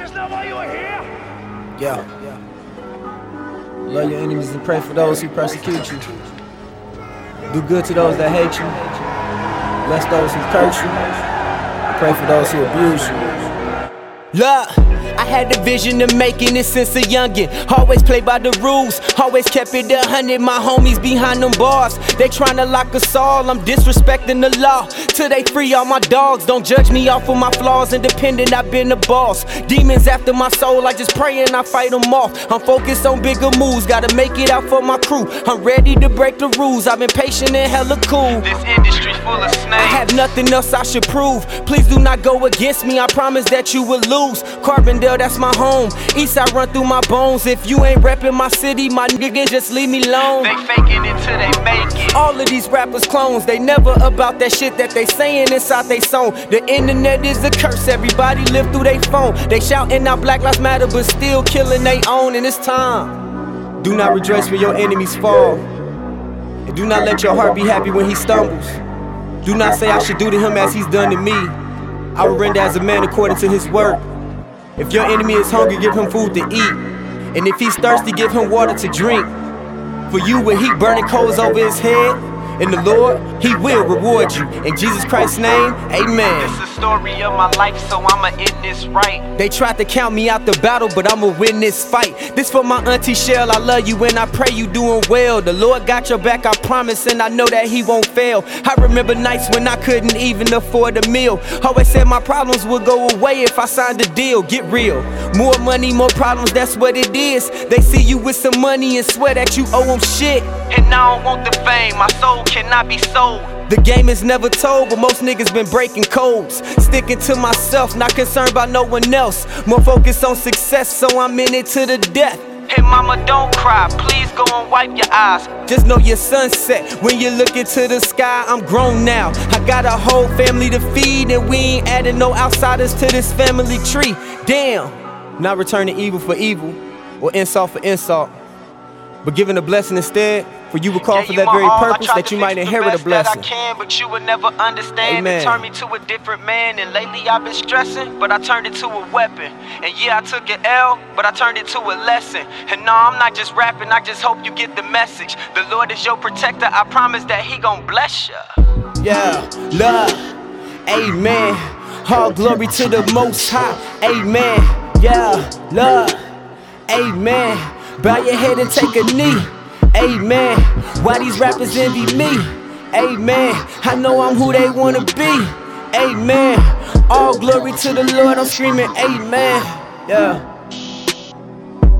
Is not why you are here? Yeah. yeah. Love your enemies and pray for those who persecute you. Do good to those that hate you. Bless those who curse you. Pray for those who abuse you. Look. I had the vision of making it since a youngin'. Always play by the rules, always kept it a hundred. My homies behind them bars, they tryna lock us all. I'm disrespecting the law till they free all my dogs. Don't judge me off of my flaws. Independent, I've been the boss. Demons after my soul, I just pray and I fight them off. I'm focused on bigger moves, gotta make it out for my crew. I'm ready to break the rules. I've been patient and hella cool. This industry full of snakes. I have nothing else I should prove. Please do not go against me. I promise that you will lose. Carbondale that's my home. Eastside run through my bones. If you ain't reppin' my city, my nigga, just leave me alone. They faking it till they make it. All of these rappers clones, they never about that shit that they saying inside they song. The internet is a curse, everybody live through they phone. They shouting out Black Lives Matter, but still killing they own, and it's time. Do not rejoice when your enemies fall. And do not let your heart be happy when he stumbles. Do not say I should do to him as he's done to me. I will render as a man according to his work. If your enemy is hungry, give him food to eat. And if he's thirsty, give him water to drink. For you, with heat burning coals over his head, in the Lord, He will reward you. In Jesus Christ's name, amen. Story of my life, so I'ma end this right. They tried to count me out the battle, but I'ma win this fight. This for my auntie Shell, I love you and I pray you doing well. The Lord got your back, I promise, and I know that He won't fail. I remember nights when I couldn't even afford a meal. Always said my problems would go away if I signed a deal. Get real. More money, more problems, that's what it is. They see you with some money and swear that you owe them shit. And I don't want the fame, my soul cannot be sold. The game is never told, but most niggas been breaking codes. Sticking to myself, not concerned about no one else. More focused on success, so I'm in it to the death. Hey mama, don't cry, please go and wipe your eyes. Just know your sunset when you look into the sky. I'm grown now, I got a whole family to feed, and we ain't adding no outsiders to this family tree. Damn, not returning evil for evil or insult for insult, but giving a blessing instead. For you were called yeah, for that very purpose that you might inherit a blessing. That I can, but you would never understand. Amen. It turned me to a different man, and lately I've been stressing, but I turned it to a weapon. And yeah, I took an L, but I turned it to a lesson. And no, I'm not just rapping, I just hope you get the message. The Lord is your protector, I promise that He gon' bless ya. Yeah, love, amen. All glory to the Most High, amen. Yeah, love, amen. Bow your head and take a knee. Amen. Why these rappers envy me? Amen. I know I'm who they wanna be. Amen. All glory to the Lord. I'm screaming, Amen. Yeah.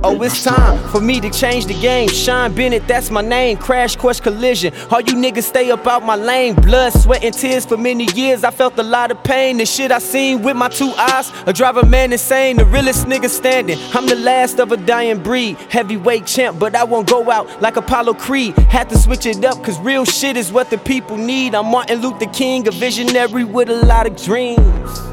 Oh, it's time for me to change the game. Sean Bennett, that's my name. Crash course collision. All you niggas stay up out my lane. Blood, sweat, and tears for many years. I felt a lot of pain. The shit I seen with my two eyes. A driver man insane. The realest nigga standing. I'm the last of a dying breed. Heavyweight champ, but I won't go out like Apollo Creed. Had to switch it up, cause real shit is what the people need. I'm Martin Luther King, a visionary with a lot of dreams.